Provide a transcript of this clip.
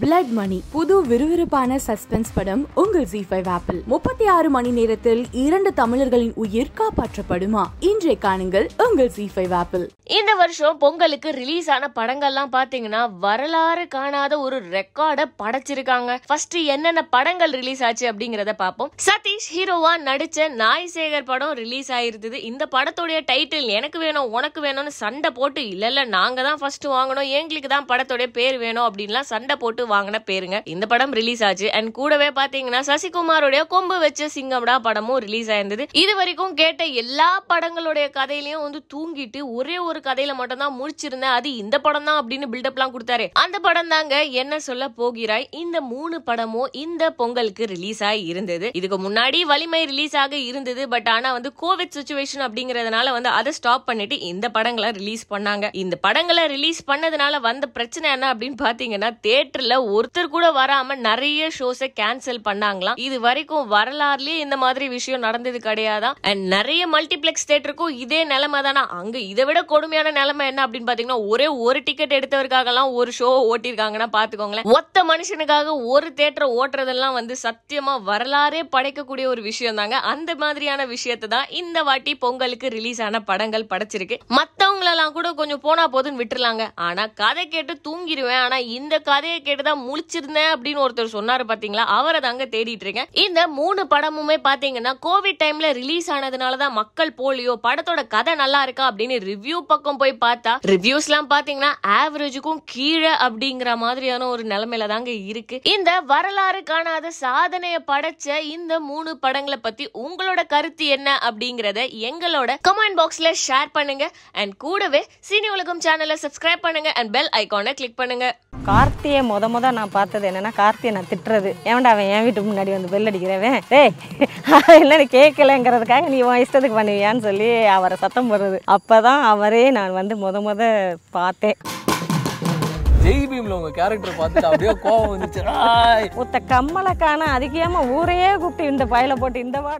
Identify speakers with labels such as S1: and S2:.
S1: Blood மணி புது விறுவிறுப்பான suspense படம் உங்கள் ஜி ஃபைவ் ஆப்பிள் முப்பத்தி ஆறு மணி நேரத்தில் இரண்டு தமிழர்களின் உயிர் காப்பாற்றப்படுமா? இன்றைய காணுங்கள் உங்கள் ஜி ஃபைவ் ஆப்பிள்
S2: இந்த வருஷம் பொங்கலுக்கு ரிலீஸ் ஆன படங்கள்லாம் பாத்தீங்கன்னா வரலாறு காணாத ஒரு ரெக்கார்டை படைச்சிருக்காங்க. ஃபர்ஸ்ட் என்னென்ன படங்கள் ரிலீஸ் ஆச்சு அப்படிங்கறத பார்ப்போம். சதீஷ் ஹீரோவா நடிச்ச நாய் சேகர் படம் ரிலீஸ் ஆயிருந்தது. இந்த படத்துடைய டைட்டில் எனக்கு வேணும் உனக்கு வேணும்னு சண்டை போட்டு இல்ல இல்ல நாங்க தான் ஃபர்ஸ்ட் வாங்கணும் எங்களுக்கு தான் படத்துடைய பேர் வேணும் அப்படின்லாம் சண்டை போட்டு வாங்கின பேருங்க. இந்த படம் ரிலீஸ் ஆச்சு. அண்ட் கூடவே பாத்தீங்கன்னா சசிகுமாரோடைய கொம்பு வச்ச சிங்கம்டா படமும் ரிலீஸ் ஆயிருந்தது. இது வரைக்கும் கேட்ட எல்லா படங்களுடைய கதையிலயும் வந்து தூங்கிட்டு ஒரே ஒரு கதையில மட்டும் தான் முடிச்சிருந்தேன் அது இந்த படம் தான் அப்படின்னு பில்டப்லாம் கொடுத்தாரு. அந்த படம் தாங்க என்ன சொல்ல போகிறாய்? இந்த மூணு படமும் இந்த பொங்கலுக்கு ரிலீஸ் ஆகி இருந்தது. இதுக்கு முன்னாடி வலிமை ரிலீஸ் ஆக இருந்தது. பட் ஆனா வந்து கோவிட் சுச்சுவேஷன் அப்படிங்கறதுனால வந்து அதை ஸ்டாப் பண்ணிட்டு இந்த படங்களை ரிலீஸ் பண்ணாங்க. இந்த படங்களை ரிலீஸ் பண்ணதுனால வந்த பிரச்சனை என்ன அப்படின்னு பாத்தீங்கன்னா தியேட்டர்ல ஒருத்தர் கூட வராம நிறைய ஷோஸை கேன்சல் பண்ணாங்களாம். இது வரைக்கும் வரலாறுலயே இந்த மாதிரி விஷயம் நடந்தது கிடையாதான் அண்ட் நிறைய மல்டிபிளெக்ஸ் தேட்டருக்கும் இதே நிலைமை தானா? அங்க இதை விட கொடுமையான நிலைமை என்ன அப்படின்னு பாத்தீங்கன்னா ஒரே ஒரு டிக்கெட் எடுத்தவருக்காக எல்லாம் ஒரு ஷோ ஓட்டிருக்காங்கன்னா பாத்துக்கோங்களேன். ஒத்த மனுஷனுக்காக ஒரு தேட்டரை ஓட்டுறதெல்லாம் வந்து சத்தியமா வரலாறே படைக்கக்கூடிய ஒரு விஷயம் தாங்க அந்த மாதிரியான விஷயத்தை தான் இந்த வாட்டி பொங்கலுக்கு ரிலீஸ் ஆன படங்கள் படைச்சிருக்கு. மத்தவங்களெல்லாம் கூட கொஞ்சம் போனா போதுன்னு விட்டுருலாங்க ஆனா கதை கேட்டு தூங்கிடுவேன் ஆனா இந்த கதையை கேட்டு கேட்டுதான் முழிச்சிருந்தேன் அப்படின்னு ஒருத்தர் சொன்னாரு பாத்தீங்களா? அவரை தாங்க தேடிட்டு இருக்கேன். இந்த மூணு படமுமே பாத்தீங்கன்னா கோவிட் டைம்ல ரிலீஸ் ஆனதுனாலதான் மக்கள் போலியோ படத்தோட கதை நல்லா இருக்கா அப்படின்னு ரிவ்யூ பக்கம் போய் பார்த்தா ரிவ்யூஸ் எல்லாம் பாத்தீங்கன்னா ஆவரேஜுக்கும் கீழே அப்படிங்கிற மாதிரியான ஒரு நிலைமையில தாங்க இருக்கு. இந்த வரலாறு காணாத சாதனையை படைச்ச இந்த மூணு படங்களை பத்தி உங்களோட கருத்து என்ன அப்படிங்கறத எங்களோட கமெண்ட் பாக்ஸ்ல ஷேர் பண்ணுங்க. அண்ட் கூடவே சினி உலகம் சேனலை சப்ஸ்கிரைப் பண்ணுங்க. அண்ட் பெல் ஐகானை கிளிக் பண்ணுங்க.
S3: கார்த்தியை முத முத நான் பார்த்தது என்னன்னா கார்த்தியை நான் திட்டுறது. ஏன்டா அவன் என் வீட்டுக்கு முன்னாடி வந்து பெல் அடிக்கிறவன்? டேய் என்ன நீ கேட்கலங்கிறதுக்காக நீ உன் இஷ்டத்துக்கு பண்ணுவியான்னு சொல்லி அவரை சத்தம் போடுறது. அப்பதான் அவரே நான் வந்து முத முத பார்த்தேன்.
S4: ஜெய் பீம்ல உங்க கேரக்டர் பார்த்துட்டு அப்படியே கோவம் வந்துச்சு. ஆய்.
S3: ஒத்த கம்மலை காண அதுக்கு ஏமா ஊரையே கூப்பிட்டு இந்த பயலை போட்டு இந்த வா